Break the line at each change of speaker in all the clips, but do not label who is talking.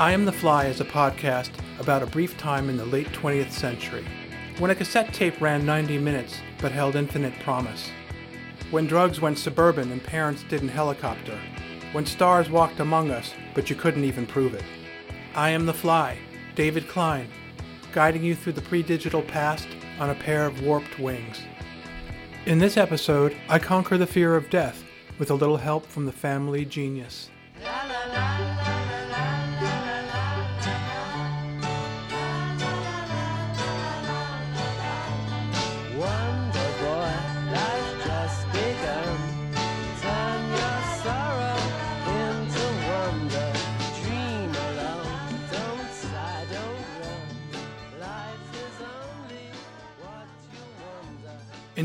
I Am the Fly is a podcast about a brief time in the late 20th century, when a cassette tape ran 90 minutes but held infinite promise, when drugs went suburban and parents didn't helicopter, when stars walked among us but you couldn't even prove it. I Am the Fly, David Klein, guiding you through the pre digital past on a pair of warped wings. In this episode, I conquer the fear of death with a little help from the family genius.
Wonder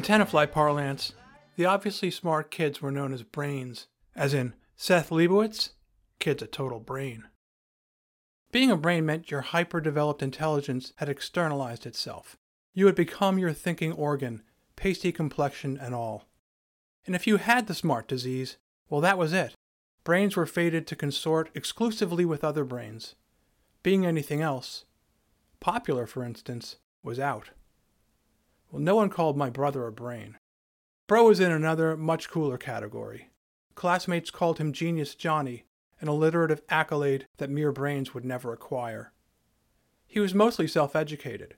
Tenafly parlance, the obviously smart kids were known as brains, as in Seth Leibowitz, kid's a total brain. Being a brain meant your hyper developed intelligence had externalized itself. You had become your thinking organ, pasty complexion and all. And if you had the smart disease, well, that was it. Brains were fated to consort exclusively with other brains. Being anything else, popular for instance, was out. Well, no one called my brother a brain. Bro was in another, much cooler category. Classmates called him Genius Jonny, an alliterative accolade that mere brains would never acquire. He was mostly self educated.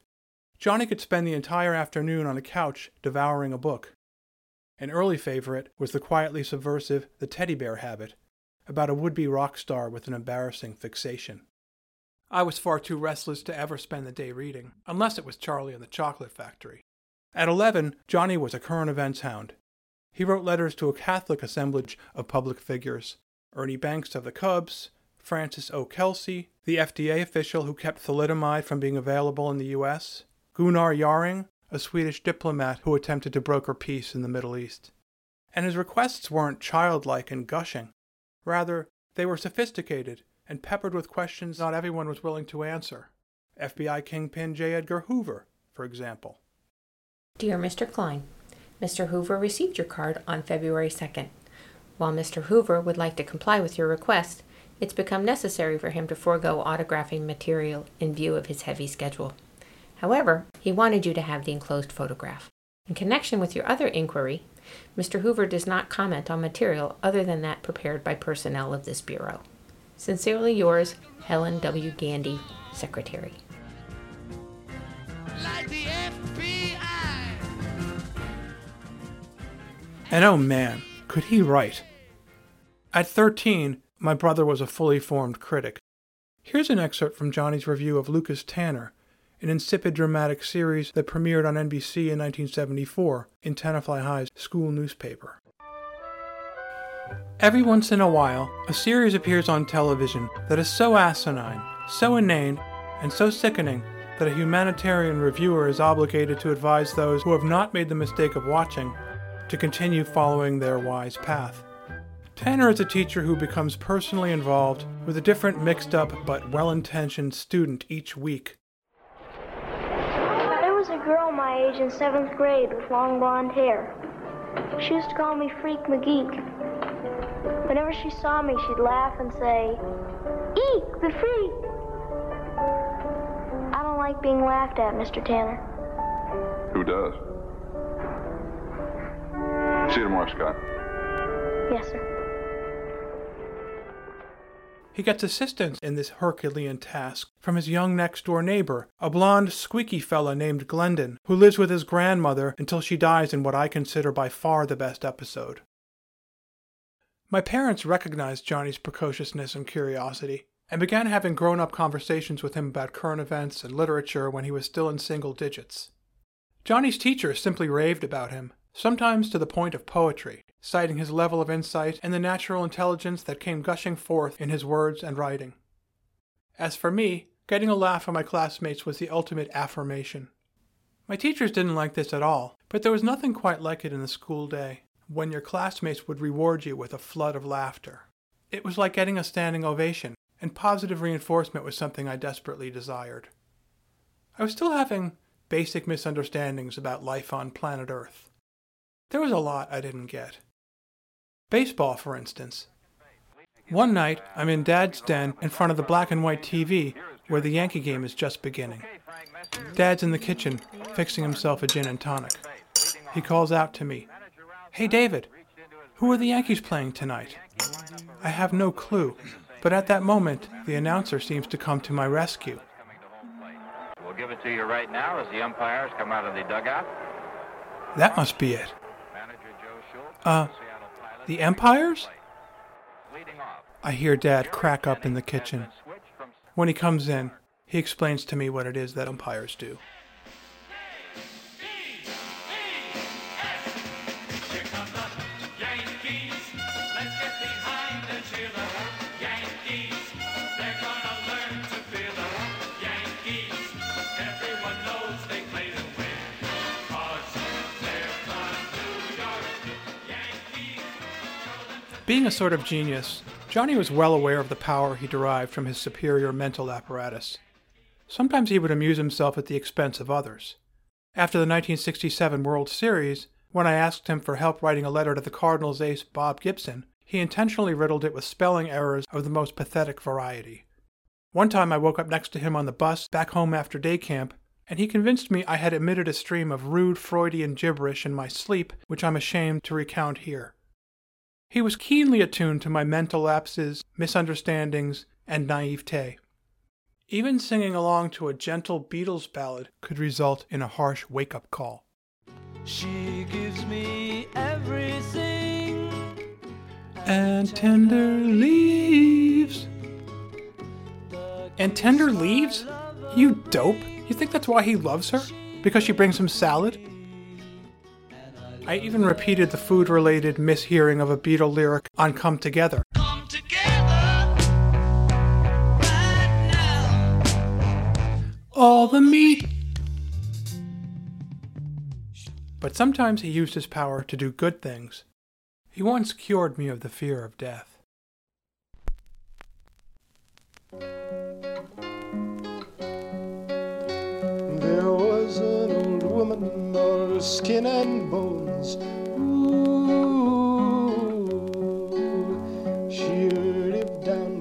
Jonny could spend the entire afternoon on a couch devouring a book. An early favorite was the quietly subversive The Teddy Bear Habit, about a would be rock star with an embarrassing fixation. I was far too restless to ever spend the day reading, unless it was Charlie and the Chocolate Factory. At 11, Jonny was a current events hound. He wrote letters to a Catholic assemblage of public figures Ernie Banks of the Cubs, Frances O. Kelsey, the FDA official who kept thalidomide from being available in the U.S., Gunnar Jarring, a Swedish diplomat who attempted to broker peace in the Middle East. And his requests weren't childlike and gushing. Rather, they were sophisticated and peppered with questions not everyone was willing to answer. FBI Kingpin J. Edgar Hoover, for example.
Dear Mr. Klein, Mr. Hoover received your card on February 2nd. While Mr. Hoover would like to comply with your request, it's become necessary for him to forego autographing material in view of his heavy schedule. However, he wanted you to have the enclosed photograph. In connection with your other inquiry, Mr. Hoover does not comment on material other than that prepared by personnel of this Bureau. Sincerely yours, Helen W. Gandy, Secretary.
Like
And oh man, could he write? At 13, my brother was a fully formed critic. Here's an excerpt from Johnny's review of Lucas Tanner, an insipid dramatic series that premiered on NBC in 1974 in Tenafly High's school newspaper. Every once in a while, a series appears on television that is so asinine, so inane, and so sickening that a humanitarian reviewer is obligated to advise those who have not made the mistake of watching to continue following their wise path. Tanner is a teacher who becomes personally involved with a different mixed up but well intentioned student each week.
There was a girl my age in seventh grade with long blonde hair. She used to call me Freak McGeek. Whenever she saw me, she'd laugh and say, Eek, the freak! I don't like being laughed at, Mr. Tanner.
Who does? See you tomorrow, Scott.
Yes, sir.
He gets assistance in this Herculean task from his young next door neighbor, a blond, squeaky fella named Glendon, who lives with his grandmother until she dies in what I consider by far the best episode. My parents recognized Jonny's precociousness and curiosity, and began having grown up conversations with him about current events and literature when he was still in single digits. Jonny's teachers simply raved about him, sometimes to the point of poetry, citing his level of insight and the natural intelligence that came gushing forth in his words and writing. As for me, getting a laugh from my classmates was the ultimate affirmation. My teachers didn't like this at all, but there was nothing quite like it in the school day, when your classmates would reward you with a flood of laughter. It was like getting a standing ovation, and positive reinforcement was something I desperately desired. I was still having basic misunderstandings about life on planet Earth. There was a lot I didn't get. Baseball, for instance. One night, I'm in Dad's den in front of the black and white TV where the Yankee game is just beginning. Dad's in the kitchen, fixing himself a gin and tonic. He calls out to me, Hey David, who are the Yankees playing tonight? I have no clue, but at that moment, the announcer seems to come to my rescue.
We'll give it to you right now as the umpires come out of the dugout.
That must be it. Uh,
the
Empires? I hear Dad crack up in the kitchen. When he comes in, he explains to me what it is that umpires do. Being a sort of genius, Jonny was well aware of the power he derived from his superior mental apparatus. Sometimes he would amuse himself at the expense of others. After the 1967 World Series, when I asked him for help writing a letter to the Cardinals ace Bob Gibson, he intentionally riddled it with spelling errors of the most pathetic variety. One time I woke up next to him on the bus back home after day camp, and he convinced me I had emitted a stream of rude Freudian gibberish in my sleep, which I'm ashamed to recount here. He was keenly attuned to my mental lapses, misunderstandings, and naivete. Even singing along to a gentle Beatles ballad could result in a harsh wake up call.
She gives me everything.
And tender leaves. And tender leaves? You dope. You think that's why he loves her? Because she brings him salad? I even repeated the food related mishearing of a Beatle lyric on Come Together.
Come together right now.
all the meat. But sometimes he used his power to do good things. He once cured me of the fear of death.
Skin and bones.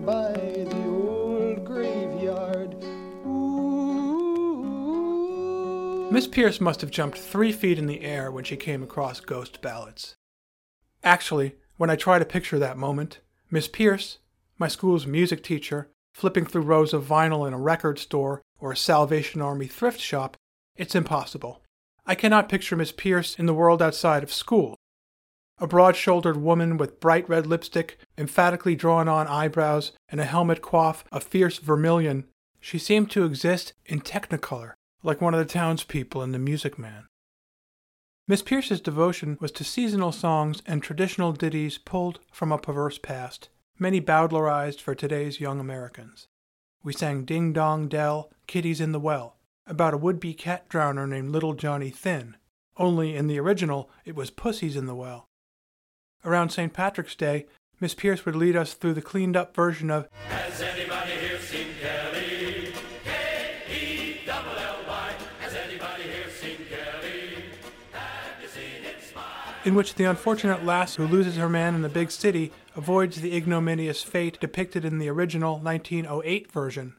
By the old.
Miss Pierce must have jumped three feet in the air when she came across ghost ballads. Actually, when I try to picture that moment, Miss Pierce, my school's music teacher, flipping through rows of vinyl in a record store or a Salvation Army thrift shop, it's impossible. I cannot picture Miss Pierce in the world outside of school. A broad shouldered woman with bright red lipstick, emphatically drawn on eyebrows, and a helmet coif of fierce vermilion, she seemed to exist in technicolor, like one of the townspeople in The Music Man. Miss Pierce's devotion was to seasonal songs and traditional ditties pulled from a perverse past, many bowdlerized for today's young Americans. We sang Ding Dong Dell, Kitty's in the Well, about a would be cat drowner named Little Johnny Thin, only in the original it was Pussy's in the Well. Around St. Patrick's Day, Miss Pierce would lead us through the cleaned up version of
Has anybody here seen Kelly? K-E-double-L-Y. Has anybody here seen Kelly? Have you seen him smile?
in which the unfortunate lass who loses her man in the big city avoids the ignominious fate depicted in the original 1908 version.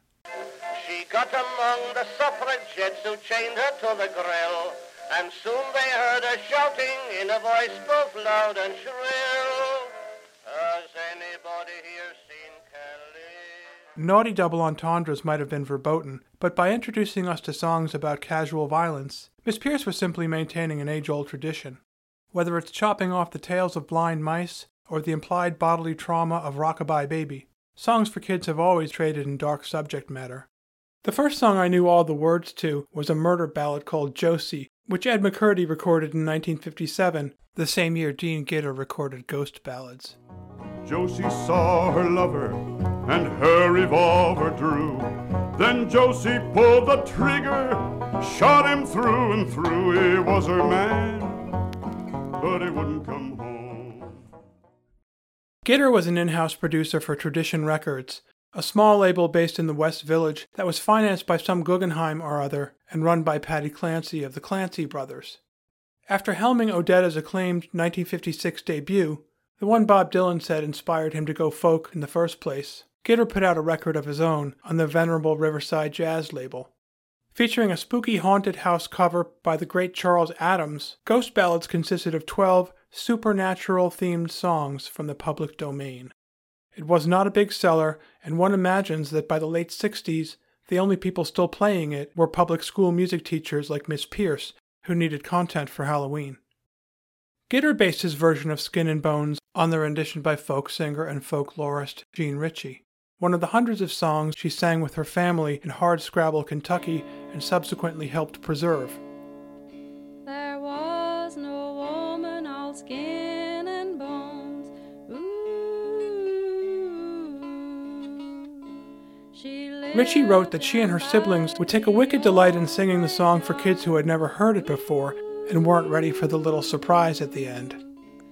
Who chained her to the grill, and soon they heard her shouting in a voice both loud and shrill. Has anybody here seen Kelly?
Naughty double entendres might have been verboten, but by introducing us to songs about casual violence, Miss Pierce was simply maintaining an age old tradition. Whether it's chopping off the tails of blind mice or the implied bodily trauma of Rockabye Baby, songs for kids have always traded in dark subject matter. The first song I knew all the words to was a murder ballad called Josie, which Ed McCurdy recorded in 1957, the same year Dean Gitter recorded Ghost Ballads.
Josie saw her lover and her revolver drew. Then Josie pulled the trigger, shot him through and through. He was her man, but he wouldn't come home.
Gitter was an in house producer for Tradition Records, a small label based in the West Village that was financed by some Guggenheim or other and run by Paddy Clancy of the Clancy brothers. After helming Odetta's acclaimed 1956 debut, the one Bob Dylan said inspired him to go folk in the first place, Gitter put out a record of his own on the venerable Riverside Jazz label. Featuring a spooky haunted house cover by the great Charles Addams, Ghost Ballads consisted of 12 supernatural themed songs from the public domain. It was not a big seller, and one imagines that by the late 60s, the only people still playing it were public school music teachers like Miss Pierce, who needed content for Halloween. Gitter based his version of Skin and Bones on the rendition by folk singer and folklorist Jean Ritchie one of the hundreds of songs she sang with her family in Hardscrabble, Kentucky, and subsequently helped preserve.
She
Ritchie wrote that she and her siblings would take a wicked delight in singing the song for kids who had never heard it before and weren't ready for the little surprise at the end.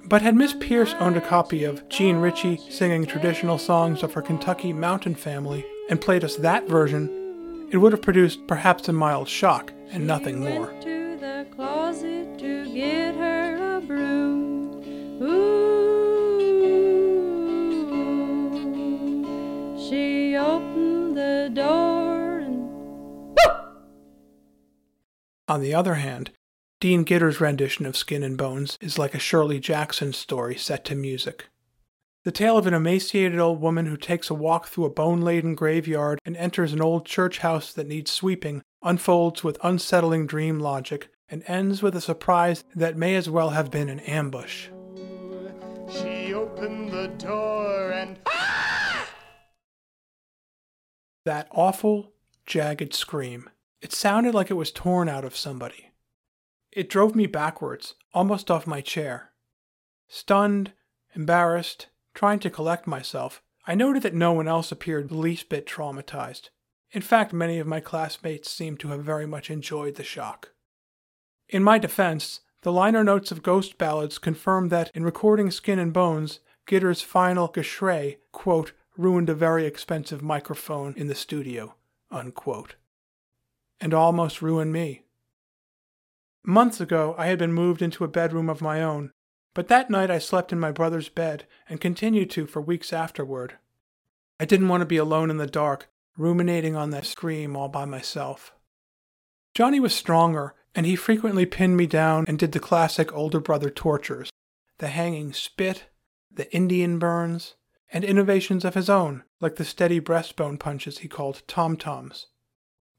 But had Miss Pierce owned a copy of Jean Ritchie singing traditional songs of her Kentucky mountain family and played us that version, it would have produced perhaps a mild shock and nothing more.
The door and
On the other hand, Dean Gitter's rendition of Skin and Bones is like a Shirley Jackson story set to music. The tale of an emaciated old woman who takes a walk through a bone laden graveyard and enters an old church house that needs sweeping unfolds with unsettling dream logic and ends with a surprise that may as well have been an ambush.
She opened the door and ah!
That awful, jagged scream. It sounded like it was torn out of somebody. It drove me backwards, almost off my chair. Stunned, embarrassed, trying to collect myself, I noted that no one else appeared the least bit traumatized. In fact, many of my classmates seemed to have very much enjoyed the shock. In my defense, the liner notes of Ghost Ballads confirm that in recording Skin and Bones, Gitter's final geschrei, quote, ruined a very expensive microphone in the studio, unquote. And almost ruined me. Months ago, I had been moved into a bedroom of my own, but that night I slept in my brother's bed and continued to for weeks afterward. I didn't want to be alone in the dark, ruminating on that scream all by myself. Jonny was stronger, and he frequently pinned me down and did the classic older brother tortures the hanging spit, the Indian burns, and innovations of his own, like the steady breastbone punches he called tom toms.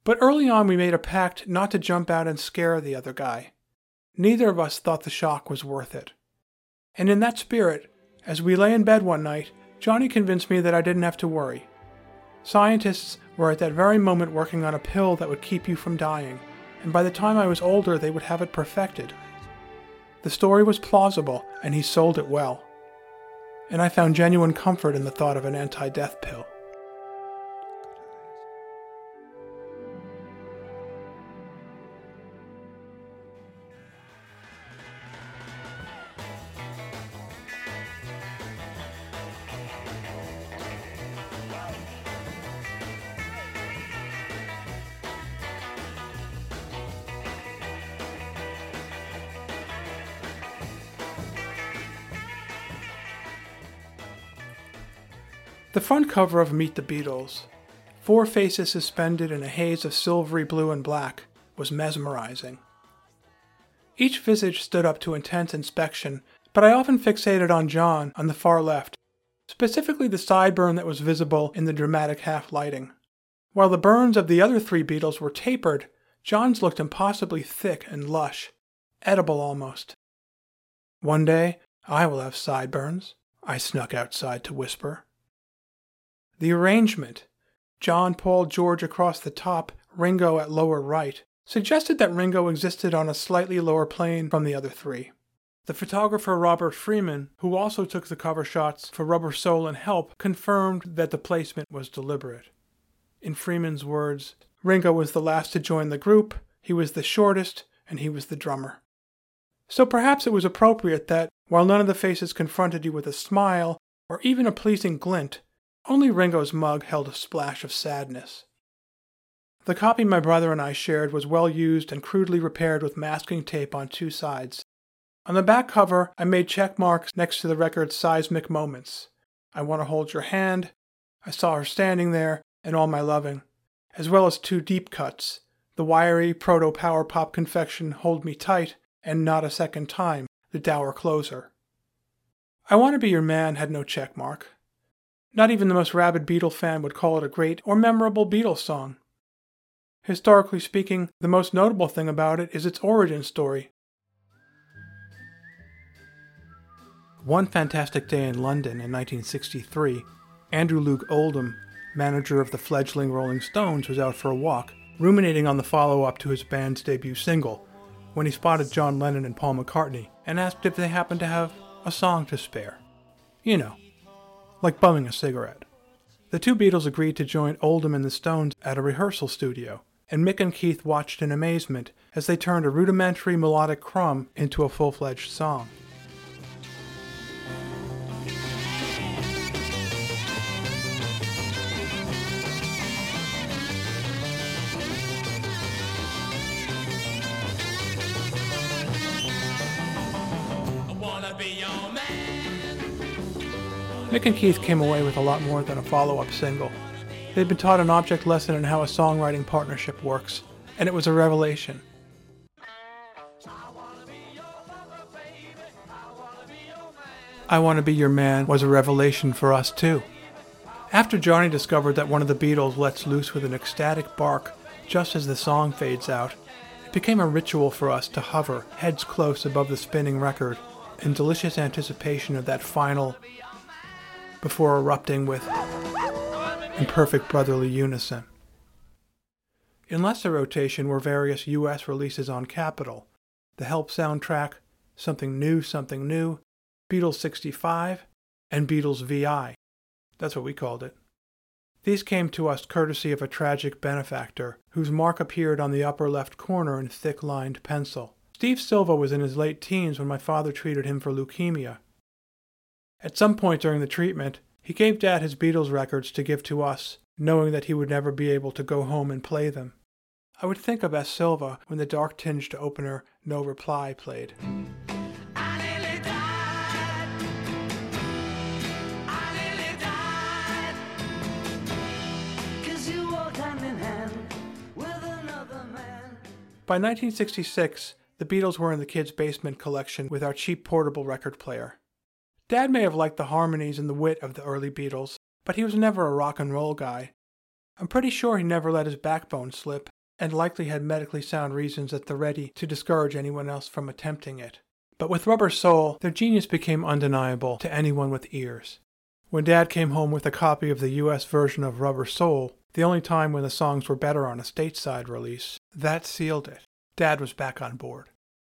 But early on, we made a pact not to jump out and scare the other guy. Neither of us thought the shock was worth it. And in that spirit, as we lay in bed one night, Jonny convinced me that I didn't have to worry. Scientists were at that very moment working on a pill that would keep you from dying, and by the time I was older, they would have it perfected. The story was plausible, and he sold it well. And I found genuine comfort in the thought of an anti death pill. The front cover of Meet the Beatles, four faces suspended in a haze of silvery blue and black, was mesmerizing. Each visage stood up to intense inspection, but I often fixated on John on the far left, specifically the sideburn that was visible in the dramatic half lighting. While the burns of the other three Beatles were tapered, John's looked impossibly thick and lush, edible almost. One day I will have sideburns, I snuck outside to whisper. The arrangement, John, Paul, George across the top, Ringo at lower right, suggested that Ringo existed on a slightly lower plane from the other three. The photographer Robert Freeman, who also took the cover shots for Rubber Soul and Help, confirmed that the placement was deliberate. In Freeman's words, Ringo was the last to join the group, he was the shortest, and he was the drummer. So perhaps it was appropriate that, while none of the faces confronted you with a smile or even a pleasing glint, only Ringo's mug held a splash of sadness. The copy my brother and I shared was well used and crudely repaired with masking tape on two sides. On the back cover, I made check marks next to the record's seismic moments. I Want to Hold Your Hand, I Saw Her Standing There, and All My Loving, as well as two deep cuts the wiry proto power pop confection Hold Me Tight and Not a Second Time, the dour closer. I Want to Be Your Man had no check mark. Not even the most rabid Beatle fan would call it a great or memorable Beatles song. Historically speaking, the most notable thing about it is its origin story. One fantastic day in London in 1963, Andrew Loog Oldham, manager of the fledgling Rolling Stones, was out for a walk, ruminating on the follow up to his band's debut single, when he spotted John Lennon and Paul McCartney and asked if they happened to have a song to spare. You know, like bumming a cigarette. The two Beatles agreed to join Oldham and the Stones at a rehearsal studio, and Mick and Keith watched in amazement as they turned a rudimentary melodic crumb into a full fledged song. Mick and Keith came away with a lot more than a follow up single. They'd been taught an object lesson in how a songwriting partnership works, and it was a revelation. I Want to Be Your Man was a revelation for us too. After Jonny discovered that one of the Beatles lets loose with an ecstatic bark just as the song fades out, it became a ritual for us to hover, heads close above the spinning record, in delicious anticipation of that final before erupting with in perfect brotherly unison. In lesser rotation were various US releases on Capitol, the Help soundtrack, Something New, Something New, Beatles 65, and Beatles VI. That's what we called it. These came to us courtesy of a tragic benefactor, whose mark appeared on the upper left corner in thick lined pencil. Steve Silva was in his late teens when my father treated him for leukemia. At some point during the treatment, he gave Dad his Beatles records to give to us, knowing that he would never be able to go home and play them. I would think of S. Silva when the dark tinged opener No Reply played. By 1966, the Beatles were in the kids' basement collection with our cheap portable record player. Dad may have liked the harmonies and the wit of the early Beatles, but he was never a rock and roll guy. I'm pretty sure he never let his backbone slip, and likely had medically sound reasons at the ready to discourage anyone else from attempting it. But with Rubber Soul, their genius became undeniable to anyone with ears. When Dad came home with a copy of the US version of Rubber Soul, the only time when the songs were better on a stateside release, that sealed it. Dad was back on board.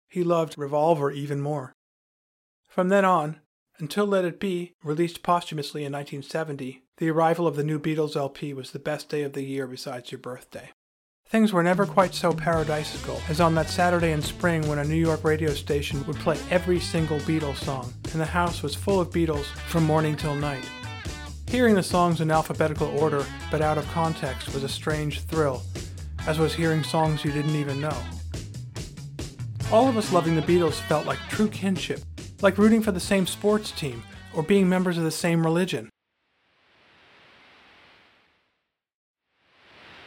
He loved Revolver even more. From then on, until Let It Be, released posthumously in 1970, the arrival of the new Beatles LP was the best day of the year besides your birthday. Things were never quite so paradisical as on that Saturday in spring when a New York radio station would play every single Beatles song, and the house was full of Beatles from morning till night. Hearing the songs in alphabetical order, but out of context, was a strange thrill, as was hearing songs you didn't even know. All of us loving the Beatles felt like true kinship, like rooting for the same sports team or being members of the same religion.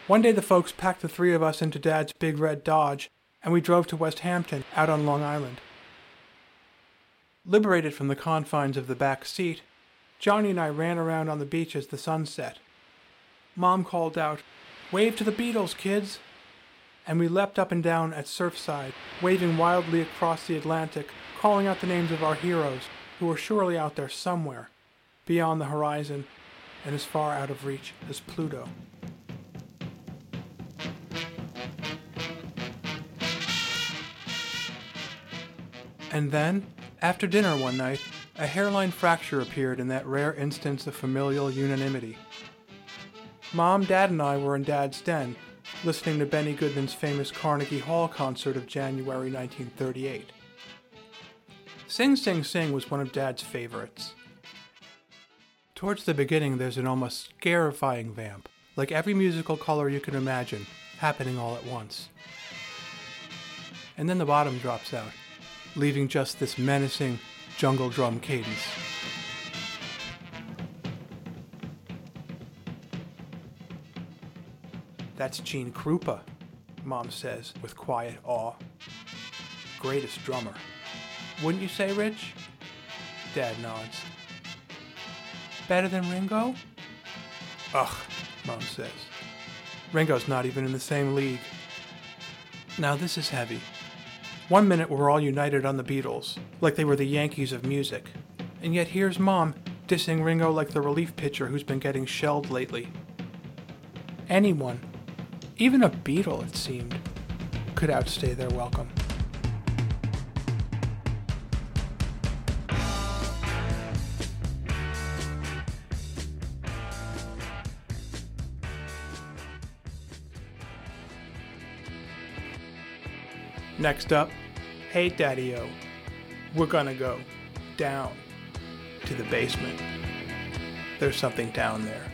One day the folks packed the three of us into Dad's big red Dodge, and we drove to West Hampton, out on Long Island. Liberated from the confines of the back seat, Jonny and I ran around on the beach as the sun set. Mom called out, Wave to the Beatles, kids! And we leapt up and down at Surfside, waving wildly across the Atlantic, calling out the names of our heroes, who are surely out there somewhere, beyond the horizon and as far out of reach as Pluto. And then, after dinner one night, a hairline fracture appeared in that rare instance of familial unanimity. Mom, Dad, and I were in Dad's den, listening to Benny Goodman's famous Carnegie Hall concert of January 1938. Sing Sing Sing was one of Dad's favorites. Towards the beginning, there's an almost scarifying vamp, like every musical color you can imagine, happening all at once. And then the bottom drops out, leaving just this menacing jungle drum cadence. That's Gene Krupa, Mom says with quiet awe. Greatest drummer. Wouldn't you say, Rich? Dad nods. Better than Ringo? Ugh, Mom says. Ringo's not even in the same league. Now this is heavy. One minute we're all united on the Beatles, like they were the Yankees of music. And yet here's Mom dissing Ringo like the relief pitcher who's been getting shelled lately. Anyone, even a Beatle it seemed, could outstay their welcome. Next up, Hey Daddy O, we're gonna go down to the basement. There's something down there.